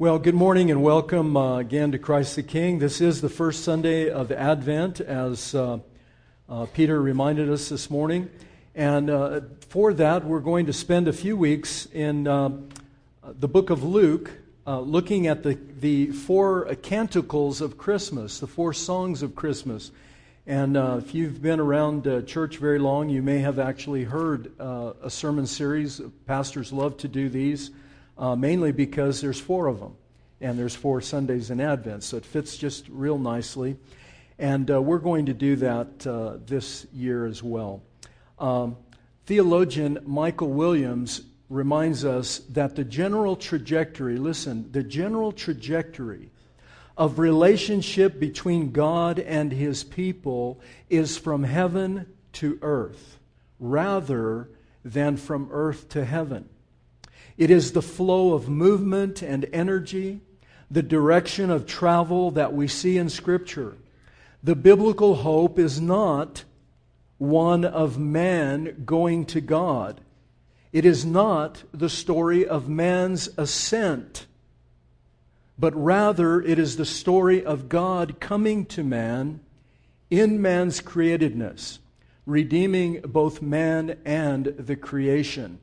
Well, good morning and welcome uh, again to Christ the King. This is the first Sunday of Advent, as uh, uh, Peter reminded us this morning. And uh, for that, we're going to spend a few weeks in uh, the book of Luke, uh, looking at the, the four canticles of Christmas, the four songs of Christmas. And if you've been around church very long, you may have actually heard a sermon series. Pastors love to do these uh, mainly because there's four of them, and there's four Sundays in Advent, so it fits just real nicely. And uh, we're going to do that uh, this year as well. Um, theologian Michael Williams reminds us that the general trajectory, listen, the general trajectory of relationship between God and his people is from heaven to earth rather than from earth to heaven. It is the flow of movement and energy, the direction of travel that we see in Scripture. The biblical hope is not one of man going to God. It is not the story of man's ascent, but rather it is the story of God coming to man in man's createdness, redeeming both man and the creation.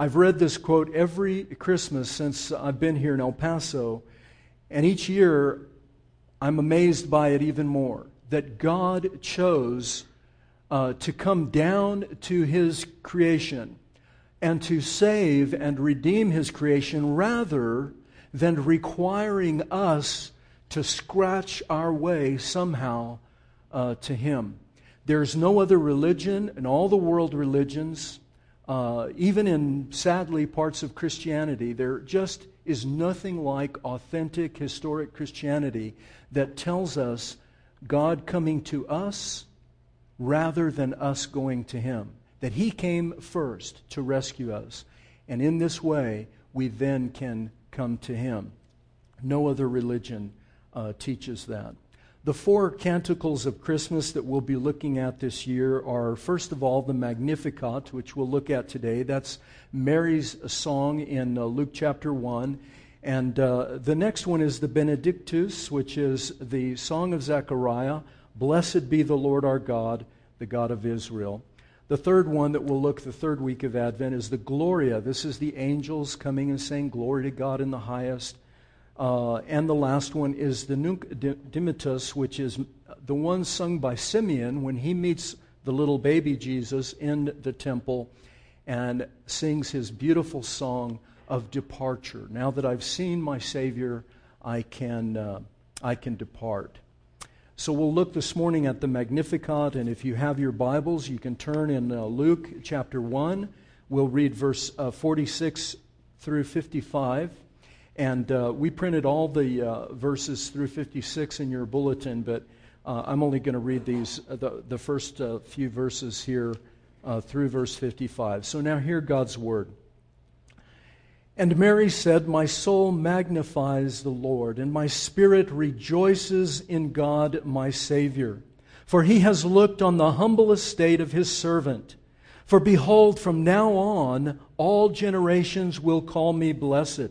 I've read this quote every Christmas since I've been here in El Paso, and each year I'm amazed by it even more that God chose uh, to come down to his creation and to save and redeem his creation rather than requiring us to scratch our way somehow uh, to him. There's no other religion in all the world religions uh, even in, sadly, parts of Christianity, there just is nothing like authentic, historic Christianity that tells us God coming to us rather than us going to Him. That He came first to rescue us. And in this way, we then can come to Him. No other religion uh, teaches that. The four canticles of Christmas that we'll be looking at this year are, first of all, the Magnificat, which we'll look at today. That's Mary's song in uh, Luke chapter 1. And uh, the next one is the Benedictus, which is the song of Zechariah Blessed be the Lord our God, the God of Israel. The third one that we'll look the third week of Advent is the Gloria. This is the angels coming and saying, Glory to God in the highest uh, and the last one is the Nunc Dimittis, which is the one sung by Simeon when he meets the little baby Jesus in the temple and sings his beautiful song of departure. Now that I've seen my Savior, I can, uh, I can depart. So we'll look this morning at the Magnificat, and if you have your Bibles, you can turn in uh, Luke chapter 1. We'll read verse uh, 46 through 55. And uh, we printed all the uh, verses through 56 in your bulletin, but uh, I'm only going to read these, uh, the, the first uh, few verses here uh, through verse 55. So now hear God's word. And Mary said, My soul magnifies the Lord, and my spirit rejoices in God my Savior. For he has looked on the humble estate of his servant. For behold, from now on all generations will call me blessed.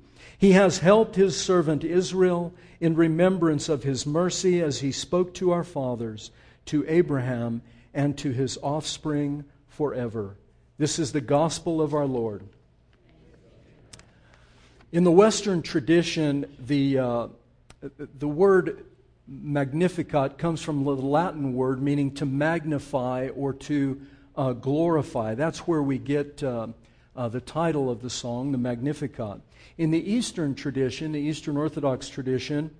He has helped his servant Israel in remembrance of his mercy as he spoke to our fathers, to Abraham, and to his offspring forever. This is the gospel of our Lord. In the Western tradition, the, uh, the word magnificat comes from the Latin word meaning to magnify or to uh, glorify. That's where we get uh, uh, the title of the song, the Magnificat. In the Eastern tradition, the Eastern Orthodox tradition,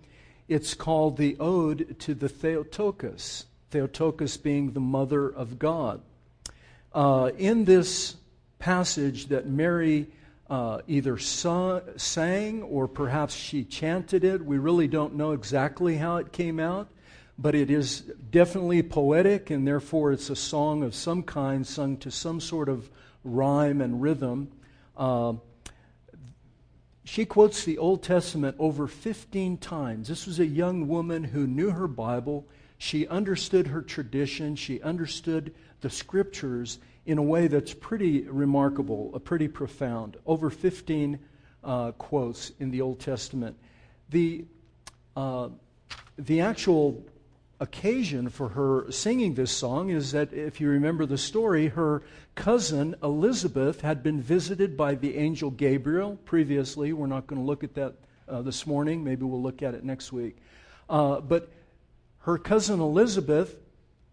it's called the Ode to the Theotokos, Theotokos being the Mother of God. Uh, in this passage that Mary uh, either sang or perhaps she chanted it. We really don't know exactly how it came out, but it is definitely poetic, and therefore it's a song of some kind sung to some sort of rhyme and rhythm. Uh, she quotes the Old Testament over 15 times. This was a young woman who knew her Bible. She understood her tradition. She understood the scriptures in a way that's pretty remarkable, uh, pretty profound. Over 15 uh, quotes in the Old Testament. The, uh, the actual occasion for her singing this song is that, if you remember the story, her cousin Elizabeth had been visited by the angel Gabriel previously. We're not going to look at that uh, this morning. Maybe we'll look at it next week. Uh, but her cousin Elizabeth,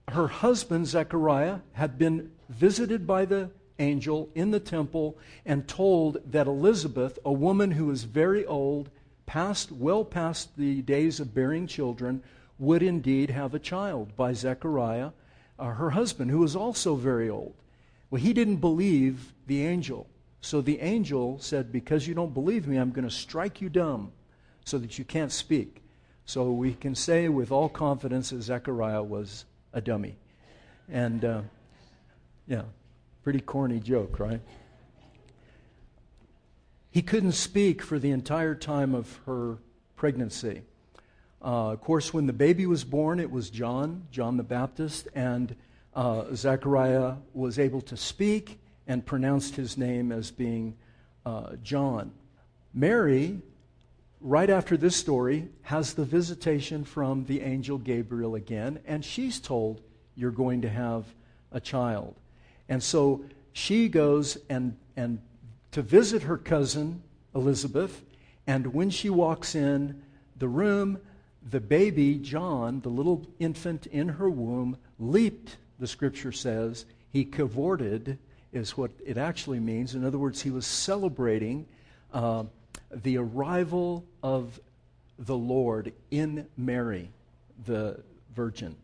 her husband Zechariah, had been visited by the angel in the temple and told that Elizabeth, a woman who was very old, past well past the days of bearing children, would indeed have a child by Zechariah, uh, her husband, who was also very old. Well, he didn't believe the angel. So the angel said, Because you don't believe me, I'm going to strike you dumb so that you can't speak. So we can say with all confidence that Zechariah was a dummy. And uh, yeah, pretty corny joke, right? He couldn't speak for the entire time of her pregnancy. Uh, of course, when the baby was born, it was John, John the Baptist, and uh, Zechariah was able to speak and pronounced his name as being uh, John. Mary, right after this story, has the visitation from the angel Gabriel again, and she's told, You're going to have a child. And so she goes and, and to visit her cousin, Elizabeth, and when she walks in the room, the baby, John, the little infant in her womb, leaped, the scripture says. He cavorted, is what it actually means. In other words, he was celebrating uh, the arrival of the Lord in Mary, the virgin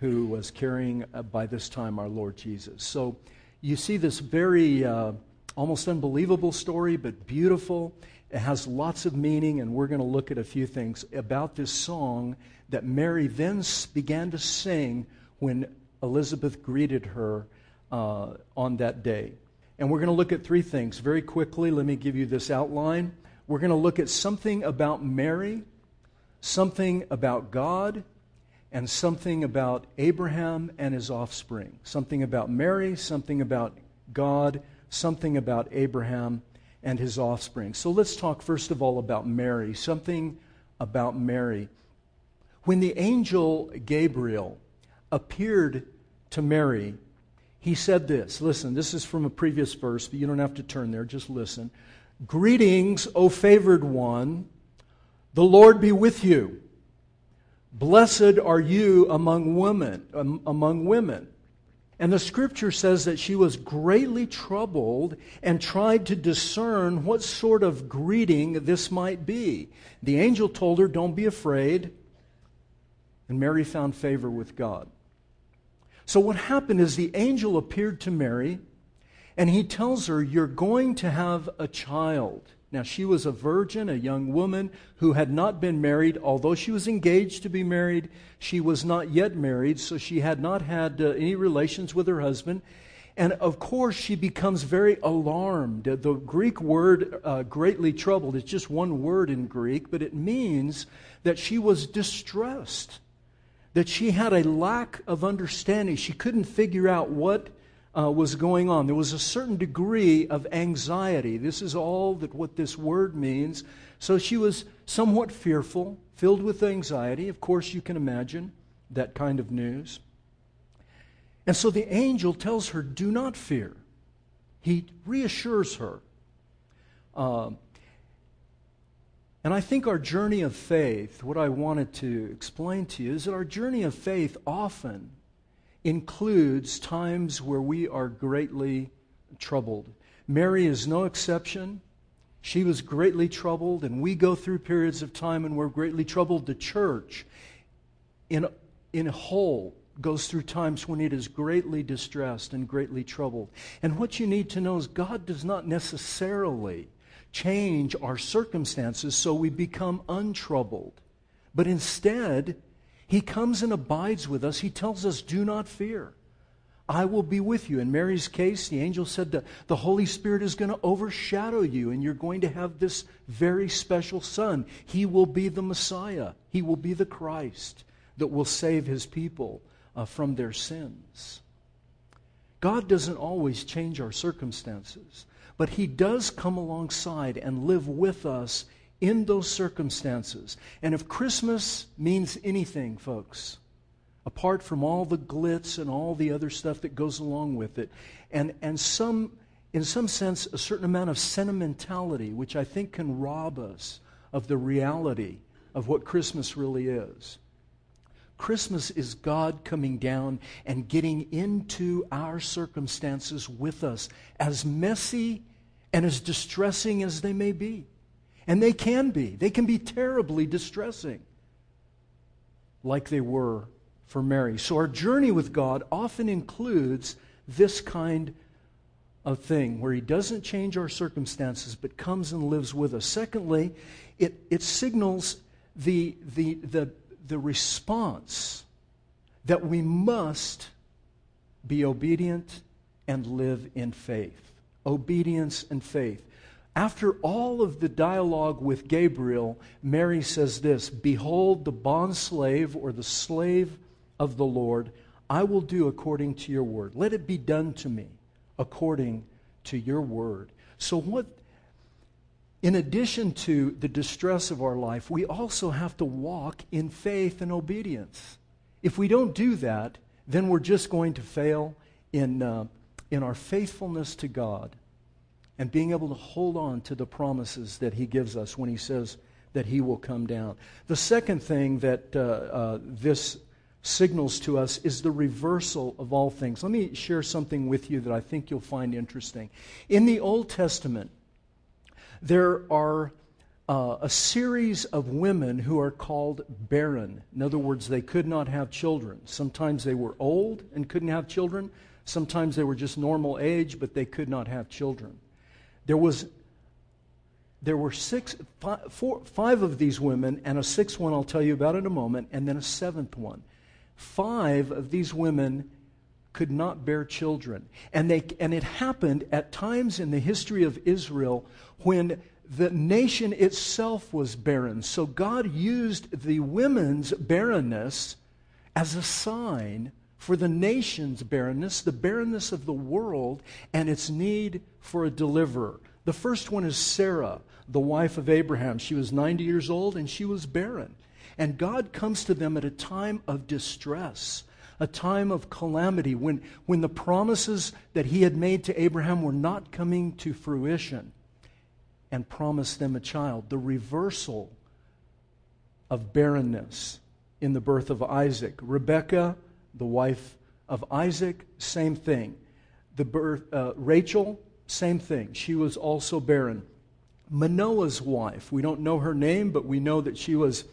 who was carrying, uh, by this time, our Lord Jesus. So you see this very uh, almost unbelievable story, but beautiful. It has lots of meaning, and we're going to look at a few things about this song that Mary then began to sing when Elizabeth greeted her uh, on that day. And we're going to look at three things very quickly. Let me give you this outline. We're going to look at something about Mary, something about God, and something about Abraham and his offspring. Something about Mary, something about God, something about Abraham and his offspring. So let's talk first of all about Mary, something about Mary. When the angel Gabriel appeared to Mary, he said this. Listen, this is from a previous verse, but you don't have to turn there, just listen. Greetings, O favored one, the Lord be with you. Blessed are you among women, among women. And the scripture says that she was greatly troubled and tried to discern what sort of greeting this might be. The angel told her, Don't be afraid. And Mary found favor with God. So, what happened is the angel appeared to Mary and he tells her, You're going to have a child. Now, she was a virgin, a young woman who had not been married. Although she was engaged to be married, she was not yet married, so she had not had uh, any relations with her husband. And of course, she becomes very alarmed. The Greek word uh, greatly troubled is just one word in Greek, but it means that she was distressed, that she had a lack of understanding. She couldn't figure out what uh, was going on. There was a certain degree of anxiety. This is all that what this word means. So she was somewhat fearful, filled with anxiety. Of course, you can imagine that kind of news. And so the angel tells her, Do not fear. He reassures her. Uh, and I think our journey of faith, what I wanted to explain to you, is that our journey of faith often includes times where we are greatly troubled. Mary is no exception. She was greatly troubled, and we go through periods of time and we're greatly troubled. The church, in, in whole, goes through times when it is greatly distressed and greatly troubled. And what you need to know is God does not necessarily change our circumstances so we become untroubled. But instead, He comes and abides with us. He tells us, Do not fear. I will be with you. In Mary's case, the angel said that the Holy Spirit is going to overshadow you, and you're going to have this very special Son. He will be the Messiah, He will be the Christ that will save His people uh, from their sins. God doesn't always change our circumstances, but He does come alongside and live with us in those circumstances. And if Christmas means anything, folks, apart from all the glitz and all the other stuff that goes along with it, and, and some, in some sense, a certain amount of sentimentality, which I think can rob us of the reality of what Christmas really is. Christmas is God coming down and getting into our circumstances with us, as messy and as distressing as they may be. And they can be. They can be terribly distressing, like they were for Mary. So our journey with God often includes this kind of thing where He doesn't change our circumstances but comes and lives with us. Secondly, it, it signals the, the, the, the response that we must be obedient and live in faith. Obedience and faith. After all of the dialogue with Gabriel, Mary says this Behold, the bondslave or the slave of the Lord, I will do according to your word. Let it be done to me according to your word. So, what, in addition to the distress of our life, we also have to walk in faith and obedience. If we don't do that, then we're just going to fail in, uh, in our faithfulness to God and being able to hold on to the promises that He gives us when He says that He will come down. The second thing that uh, uh, this signals to us is the reversal of all things. Let me share something with you that I think you'll find interesting. In the Old Testament, there are uh, a series of women who are called barren. In other words, they could not have children. Sometimes they were old and couldn't have children. Sometimes they were just normal age, but they could not have children. There was there were six, five, four, five of these women, and a sixth one I'll tell you about in a moment, and then a seventh one five of these women could not bear children. And, they, and it happened at times in the history of Israel when the nation itself was barren. So God used the women's barrenness as a sign for the nation's barrenness, the barrenness of the world, and its need for a deliverer. The first one is Sarah, the wife of Abraham. She was 90 years old and she was barren. And God comes to them at a time of distress, a time of calamity, when, when the promises that He had made to Abraham were not coming to fruition, and promised them a child. The reversal of barrenness in the birth of Isaac. Rebekah, the wife of Isaac, same thing. The birth, uh, Rachel, same thing. She was also barren. Manoah's wife, we don't know her name, but we know that she was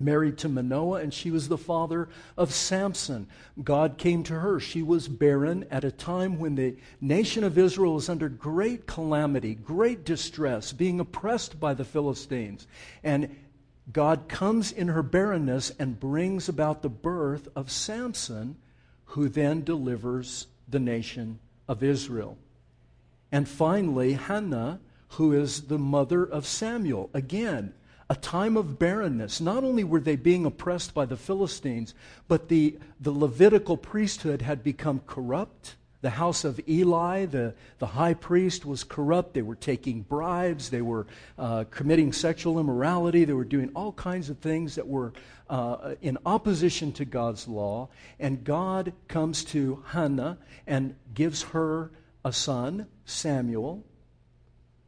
married to Manoah, and she was the father of Samson. God came to her. She was barren at a time when the nation of Israel was under great calamity, great distress, being oppressed by the Philistines. And God comes in her barrenness and brings about the birth of Samson, who then delivers the nation of Israel. And finally, Hannah, who is the mother of Samuel. Again, a time of barrenness. Not only were they being oppressed by the Philistines, but the, the Levitical priesthood had become corrupt. The house of Eli, the, the high priest, was corrupt. They were taking bribes. They were uh, committing sexual immorality. They were doing all kinds of things that were uh, in opposition to God's law. And God comes to Hannah and gives her a son, Samuel,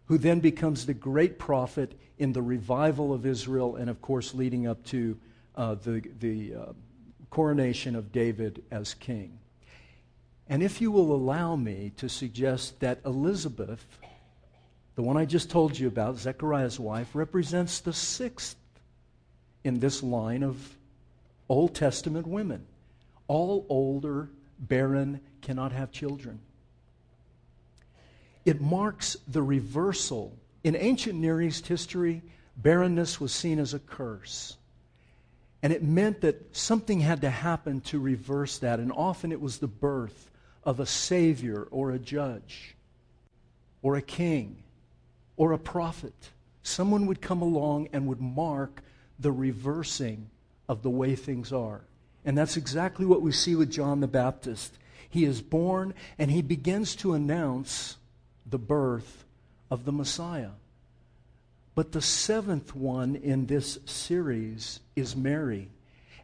who then becomes the great prophet in the revival of Israel and, of course, leading up to uh, the, the uh, coronation of David as king. And if you will allow me to suggest that Elizabeth, the one I just told you about, Zechariah's wife, represents the sixth in this line of Old Testament women. All older, barren, cannot have children. It marks the reversal. In ancient Near East history, barrenness was seen as a curse. And it meant that something had to happen to reverse that. And often it was the birth of a savior or a judge or a king or a prophet. Someone would come along and would mark the reversing of the way things are. And that's exactly what we see with John the Baptist. He is born and he begins to announce the birth of the Messiah. But the seventh one in this series is Mary.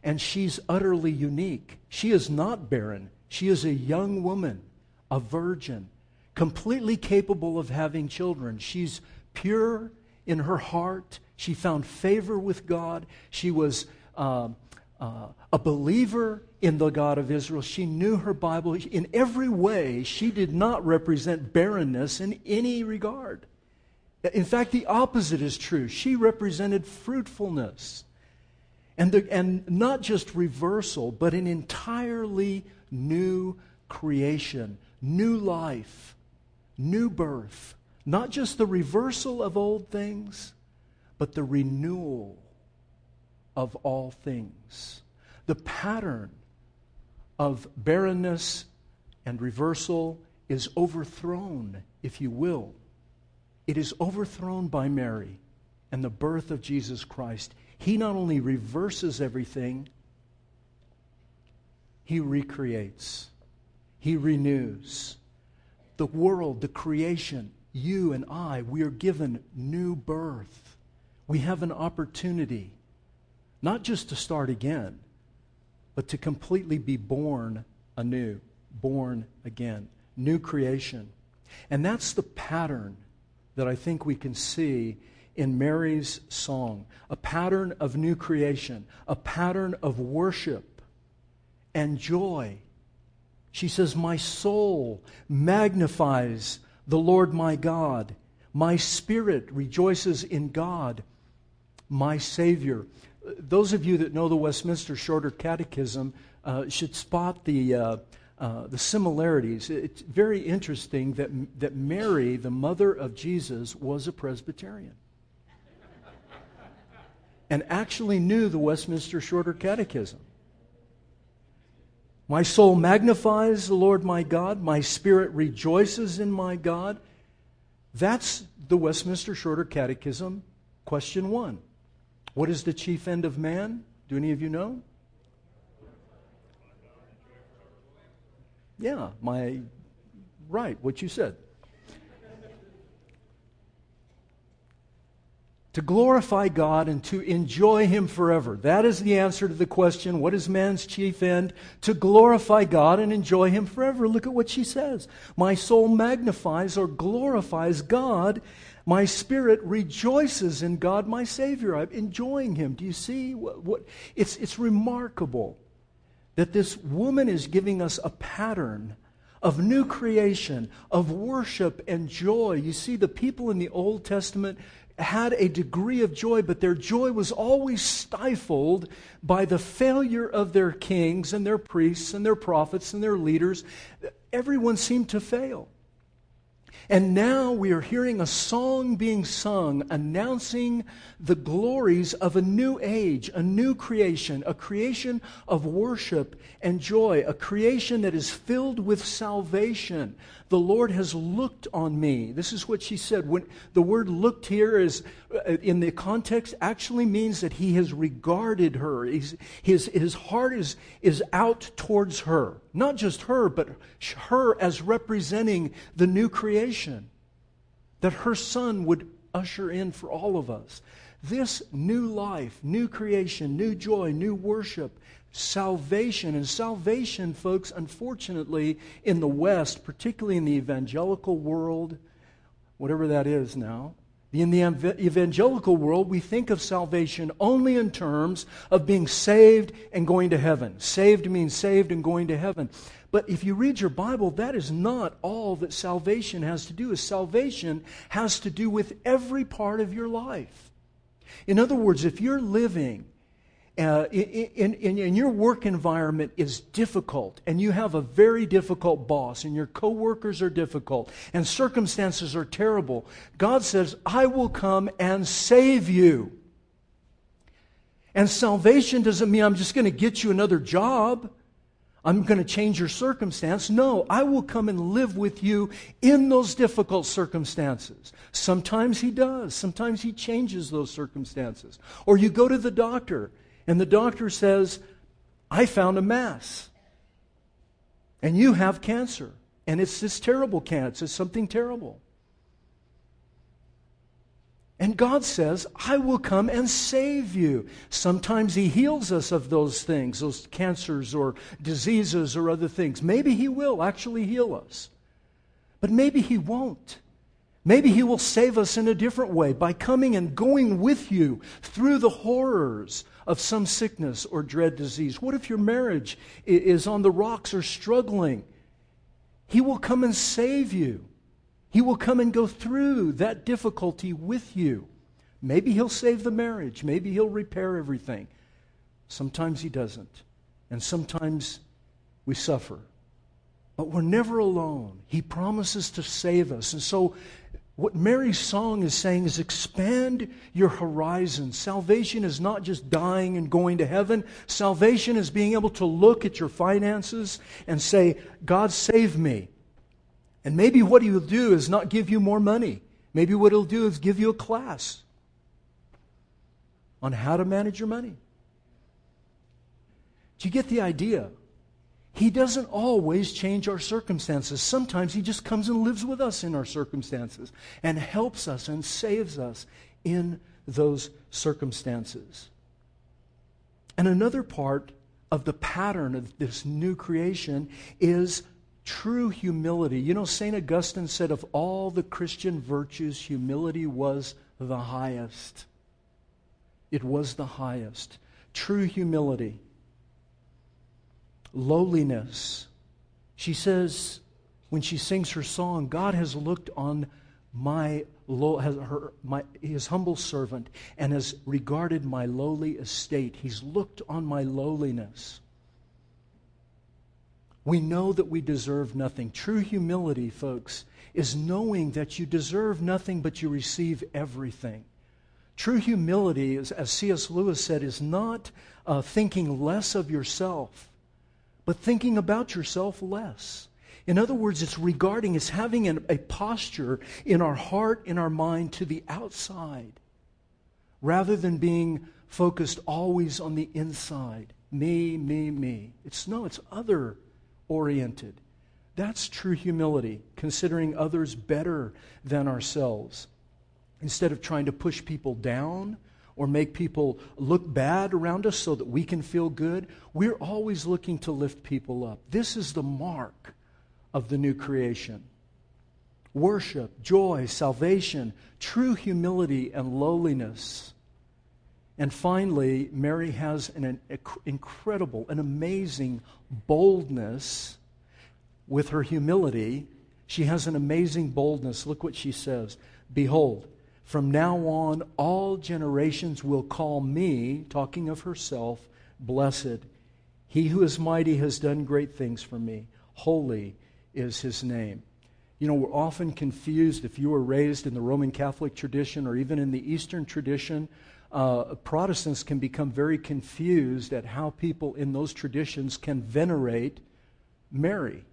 And she's utterly unique. She is not barren. She is a young woman, a virgin, completely capable of having children. She's pure in her heart. She found favor with God. She was uh, uh, a believer in the God of Israel. She knew her Bible. In every way, she did not represent barrenness in any regard. In fact, the opposite is true. She represented fruitfulness. And, the, and not just reversal, but an entirely new creation, new life, new birth. Not just the reversal of old things, but the renewal of all things. The pattern of barrenness and reversal is overthrown, if you will, it is overthrown by Mary and the birth of Jesus Christ. He not only reverses everything, he recreates, he renews. The world, the creation, you and I, we are given new birth. We have an opportunity not just to start again, but to completely be born anew, born again, new creation. And that's the pattern that I think we can see in Mary's song a pattern of new creation, a pattern of worship and joy. She says, My soul magnifies the Lord my God. My spirit rejoices in God, my Savior. Those of you that know the Westminster Shorter Catechism uh, should spot the, uh, uh, the similarities. It's very interesting that, that Mary, the mother of Jesus, was a Presbyterian and actually knew the Westminster Shorter Catechism. My soul magnifies the Lord my God. My spirit rejoices in my God. That's the Westminster Shorter Catechism, question one. What is the chief end of man? Do any of you know? Yeah, my right, what you said. To glorify God and to enjoy Him forever. That is the answer to the question what is man's chief end? To glorify God and enjoy Him forever. Look at what she says. My soul magnifies or glorifies God. My spirit rejoices in God, my Savior. I'm enjoying Him. Do you see what? what it's, it's remarkable that this woman is giving us a pattern of new creation, of worship and joy. You see, the people in the Old Testament had a degree of joy, but their joy was always stifled by the failure of their kings and their priests and their prophets and their leaders. Everyone seemed to fail. And now we are hearing a song being sung announcing the glories of a new age, a new creation, a creation of worship and joy, a creation that is filled with salvation. The Lord has looked on me. This is what she said. When the word looked here is uh, in the context actually means that he has regarded her. He's, his, his heart is, is out towards her. Not just her, but her as representing the new creation that her son would usher in for all of us. This new life, new creation, new joy, new worship, salvation. And salvation, folks, unfortunately, in the West, particularly in the evangelical world, whatever that is now, in the evangelical world, we think of salvation only in terms of being saved and going to heaven. Saved means saved and going to heaven. But if you read your Bible, that is not all that salvation has to do with. Salvation has to do with every part of your life. In other words, if you're living uh, in, in, in, your work environment is difficult and you have a very difficult boss and your coworkers are difficult and circumstances are terrible, God says, I will come and save you. And salvation doesn't mean I'm just going to get you another job. I'm going to change your circumstance. No, I will come and live with you in those difficult circumstances. Sometimes He does. Sometimes He changes those circumstances. Or you go to the doctor and the doctor says, I found a mass. And you have cancer. And it's this terrible cancer. It's something terrible. And God says, I will come and save you. Sometimes He heals us of those things, those cancers or diseases or other things. Maybe He will actually heal us. But maybe He won't. Maybe He will save us in a different way by coming and going with you through the horrors of some sickness or dread disease? What if your marriage is on the rocks or struggling? He will come and save you. He will come and go through that difficulty with you. Maybe He'll save the marriage. Maybe He'll repair everything. Sometimes He doesn't. And sometimes we suffer. But we're never alone. He promises to save us. And so what Mary's song is saying is expand your horizon. Salvation is not just dying and going to heaven. Salvation is being able to look at your finances and say, God, save me. And maybe what He will do is not give you more money. Maybe what He'll do is give you a class on how to manage your money. Do you get the idea? He doesn't always change our circumstances. Sometimes He just comes and lives with us in our circumstances and helps us and saves us in those circumstances. And another part of the pattern of this new creation is true humility. You know, St. Augustine said of all the Christian virtues, humility was the highest. It was the highest. True humility lowliness. She says, when she sings her song, God has looked on my, low, her, my his humble servant and has regarded my lowly estate. He's looked on my lowliness. We know that we deserve nothing. True humility, folks, is knowing that you deserve nothing but you receive everything. True humility, is, as C.S. Lewis said, is not uh, thinking less of yourself but thinking about yourself less. In other words, it's regarding, it's having an, a posture in our heart, in our mind to the outside, rather than being focused always on the inside. Me, me, me. It's no, it's other oriented. That's true humility, considering others better than ourselves. Instead of trying to push people down or make people look bad around us so that we can feel good. We're always looking to lift people up. This is the mark of the new creation worship, joy, salvation, true humility, and lowliness. And finally, Mary has an, an incredible, an amazing boldness with her humility. She has an amazing boldness. Look what she says Behold, from now on, all generations will call me, talking of herself, blessed. He who is mighty has done great things for me. Holy is his name. You know, we're often confused if you were raised in the Roman Catholic tradition or even in the Eastern tradition. Uh, Protestants can become very confused at how people in those traditions can venerate Mary.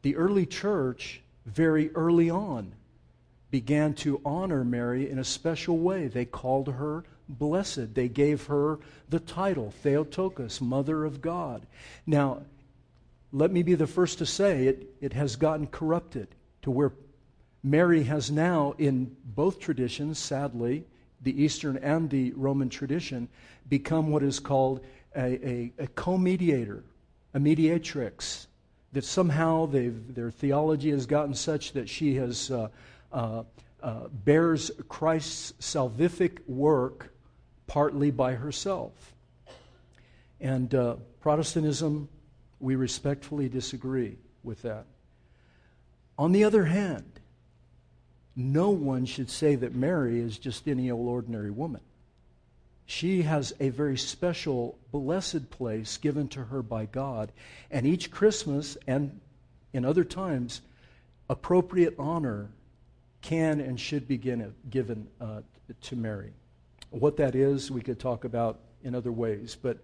The early church, very early on, began to honor Mary in a special way. They called her blessed. They gave her the title, Theotokos, Mother of God. Now, let me be the first to say it, it has gotten corrupted to where Mary has now, in both traditions, sadly, the Eastern and the Roman tradition, become what is called a, a, a co mediator, a mediatrix. That somehow their theology has gotten such that she has. Uh, uh, uh, bears Christ's salvific work partly by herself. And uh, Protestantism, we respectfully disagree with that. On the other hand, no one should say that Mary is just any old ordinary woman. She has a very special, blessed place given to her by God. And each Christmas and in other times, appropriate honor can and should be given uh, to Mary. What that is, we could talk about in other ways. But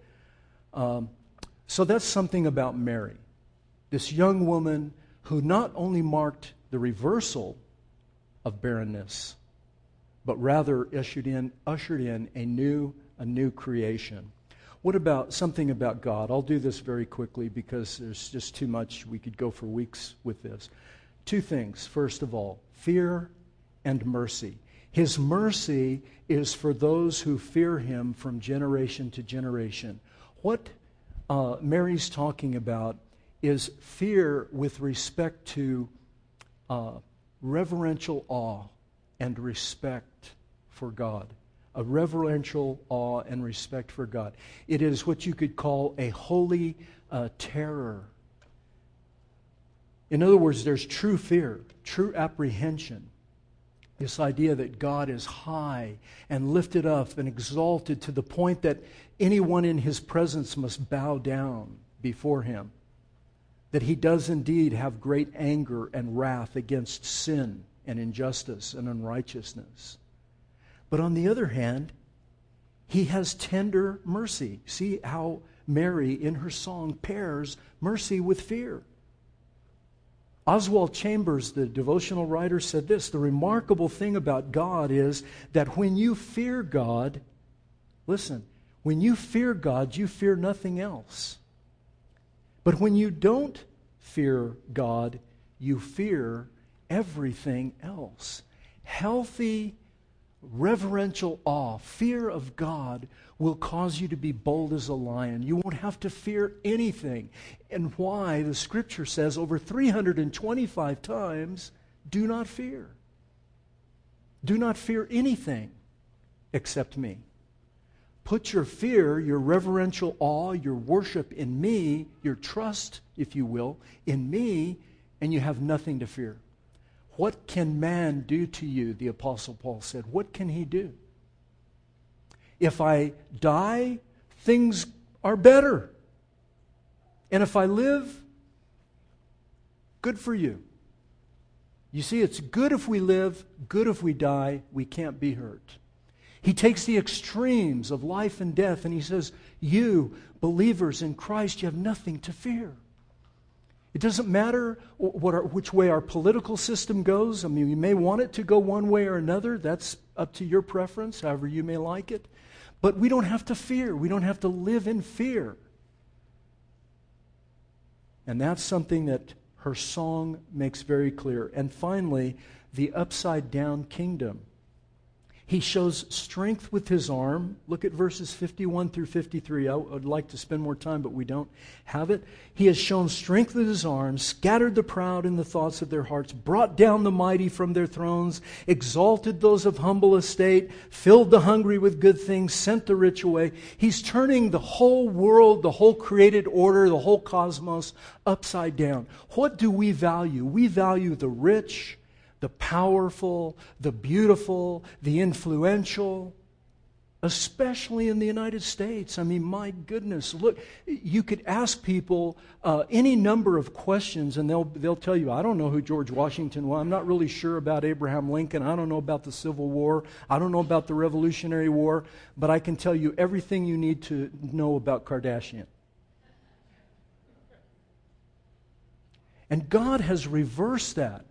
um, so that's something about Mary, this young woman who not only marked the reversal of barrenness, but rather ushered in, ushered in a new, a new creation. What about something about God? I'll do this very quickly because there's just too much. We could go for weeks with this. Two things. First of all, fear and mercy. His mercy is for those who fear him from generation to generation. What uh, Mary's talking about is fear with respect to uh, reverential awe and respect for God. A reverential awe and respect for God. It is what you could call a holy uh, terror. In other words, there's true fear, true apprehension. This idea that God is high and lifted up and exalted to the point that anyone in his presence must bow down before him. That he does indeed have great anger and wrath against sin and injustice and unrighteousness. But on the other hand, he has tender mercy. See how Mary, in her song, pairs mercy with fear. Oswald Chambers, the devotional writer, said this The remarkable thing about God is that when you fear God, listen, when you fear God, you fear nothing else. But when you don't fear God, you fear everything else. Healthy, reverential awe, fear of God, will cause you to be bold as a lion. You won't have to fear anything. And why? The scripture says over 325 times do not fear. Do not fear anything except me. Put your fear, your reverential awe, your worship in me, your trust, if you will, in me, and you have nothing to fear. What can man do to you? The Apostle Paul said. What can he do? If I die, things are better. And if I live, good for you. You see, it's good if we live, good if we die. We can't be hurt. He takes the extremes of life and death and he says, You, believers in Christ, you have nothing to fear. It doesn't matter our, which way our political system goes. I mean, you may want it to go one way or another. That's up to your preference, however you may like it. But we don't have to fear. We don't have to live in fear. And that's something that her song makes very clear. And finally, the upside down kingdom. He shows strength with his arm. Look at verses 51 through 53. I would like to spend more time, but we don't have it. He has shown strength with his arm, scattered the proud in the thoughts of their hearts, brought down the mighty from their thrones, exalted those of humble estate, filled the hungry with good things, sent the rich away. He's turning the whole world, the whole created order, the whole cosmos upside down. What do we value? We value the rich the powerful, the beautiful, the influential, especially in the United States. I mean, my goodness, look, you could ask people uh, any number of questions, and they'll, they'll tell you, I don't know who George Washington was. I'm not really sure about Abraham Lincoln. I don't know about the Civil War. I don't know about the Revolutionary War, but I can tell you everything you need to know about Kardashian. And God has reversed that.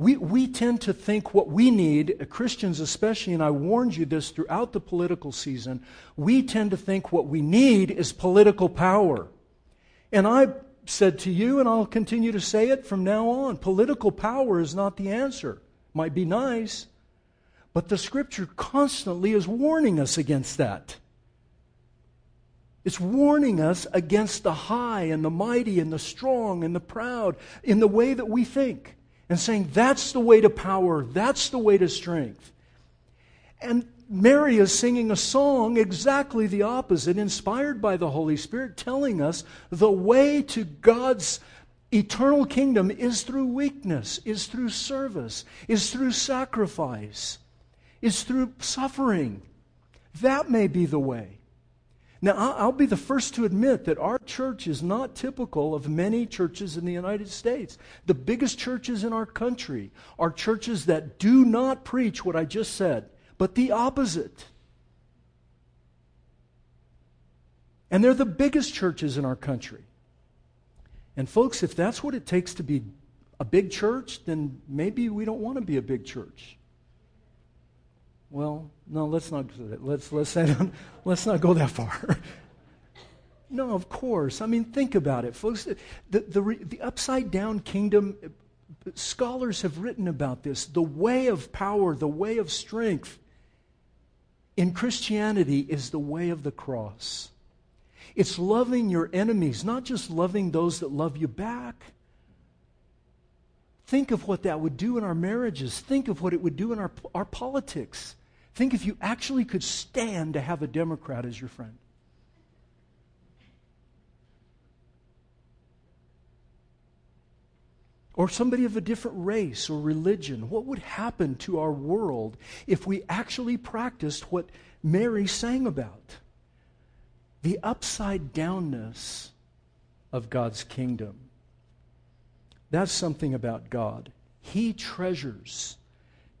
We, we tend to think what we need, Christians especially, and I warned you this throughout the political season, we tend to think what we need is political power. And I said to you, and I'll continue to say it from now on political power is not the answer. Might be nice, but the scripture constantly is warning us against that. It's warning us against the high and the mighty and the strong and the proud in the way that we think and saying that's the way to power, that's the way to strength. And Mary is singing a song exactly the opposite, inspired by the Holy Spirit, telling us the way to God's eternal kingdom is through weakness, is through service, is through sacrifice, is through suffering. That may be the way. Now, I'll be the first to admit that our church is not typical of many churches in the United States. The biggest churches in our country are churches that do not preach what I just said, but the opposite. And they're the biggest churches in our country. And, folks, if that's what it takes to be a big church, then maybe we don't want to be a big church. Well, no, let's not let's let's let's not go that far. no, of course. I mean, think about it, folks. The, the, the upside down kingdom, scholars have written about this. The way of power, the way of strength in Christianity is the way of the cross. It's loving your enemies, not just loving those that love you back. Think of what that would do in our marriages. Think of what it would do in our, our politics. Think if you actually could stand to have a Democrat as your friend. Or somebody of a different race or religion. What would happen to our world if we actually practiced what Mary sang about? The upside downness of God's kingdom. That's something about God. He treasures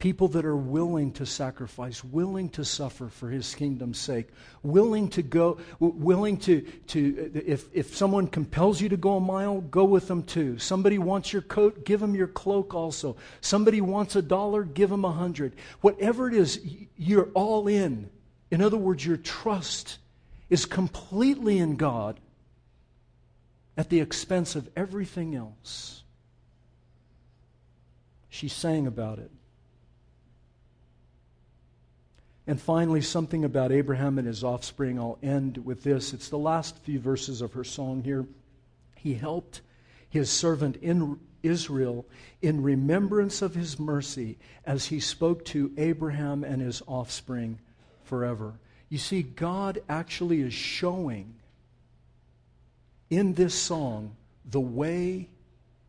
People that are willing to sacrifice, willing to suffer for his kingdom's sake, willing to go, willing to, to if, if someone compels you to go a mile, go with them too. Somebody wants your coat, give them your cloak also. Somebody wants a dollar, give them a hundred. Whatever it is, you're all in. In other words, your trust is completely in God at the expense of everything else. She sang about it. And finally, something about Abraham and his offspring. I'll end with this. It's the last few verses of her song here. He helped his servant in Israel in remembrance of his mercy as he spoke to Abraham and his offspring forever. You see, God actually is showing in this song the way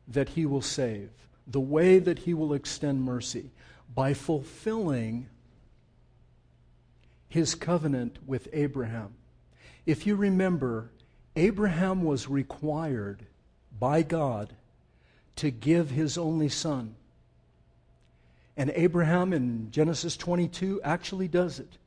that he will save, the way that he will extend mercy by fulfilling his covenant with Abraham. If you remember, Abraham was required by God to give his only son. And Abraham in Genesis 22 actually does it.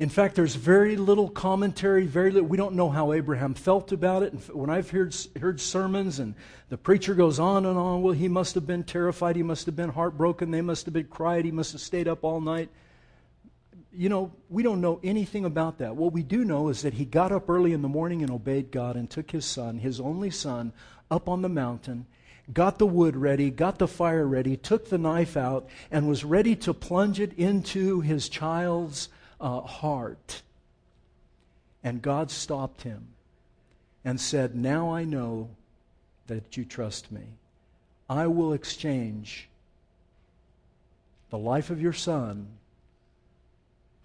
In fact, there's very little commentary, very little, we don't know how Abraham felt about it. And when I've heard, heard sermons and the preacher goes on and on, well, he must have been terrified, he must have been heartbroken, they must have been cried, he must have stayed up all night you know, we don't know anything about that. What we do know is that he got up early in the morning and obeyed God and took his son, his only son, up on the mountain, got the wood ready, got the fire ready, took the knife out, and was ready to plunge it into his child's uh, heart. And God stopped him and said, Now I know that you trust me. I will exchange the life of your son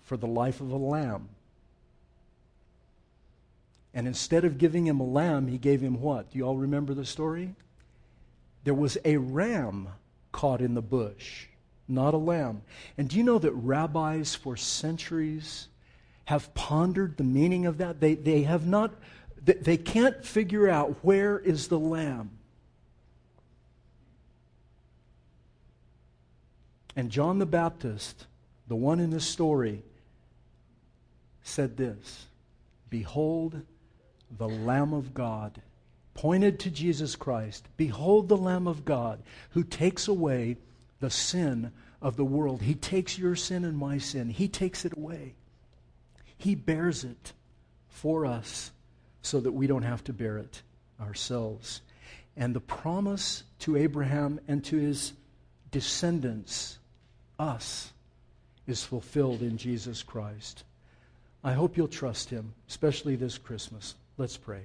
for the life of a lamb. And instead of giving him a lamb, he gave him what? Do you all remember the story? There was a ram caught in the bush, not a lamb. And do you know that rabbis for centuries have pondered the meaning of that? They, they have not, they can't figure out where is the lamb. And John the Baptist, the one in this story, said this Behold the Lamb of God, pointed to Jesus Christ. Behold the Lamb of God who takes away the sin of the world. He takes your sin and my sin, He takes it away. He bears it for us so that we don't have to bear it ourselves. And the promise to Abraham and to his descendants, us, is fulfilled in Jesus Christ. I hope you'll trust him, especially this Christmas. Let's pray.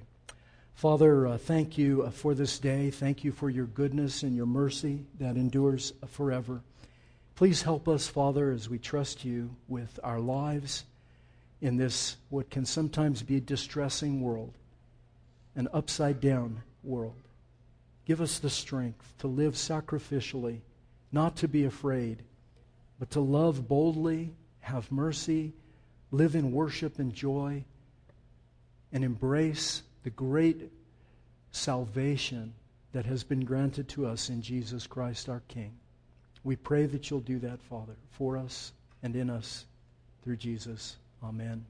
Father, uh, thank you uh, for this day. Thank you for your goodness and your mercy that endures forever. Please help us, Father, as we trust you with our lives in this, what can sometimes be a distressing world, an upside down world. Give us the strength to live sacrificially, not to be afraid, but to love boldly, have mercy, live in worship and joy, and embrace the great salvation that has been granted to us in Jesus Christ our King. We pray that you'll do that, Father, for us and in us through Jesus. Amen.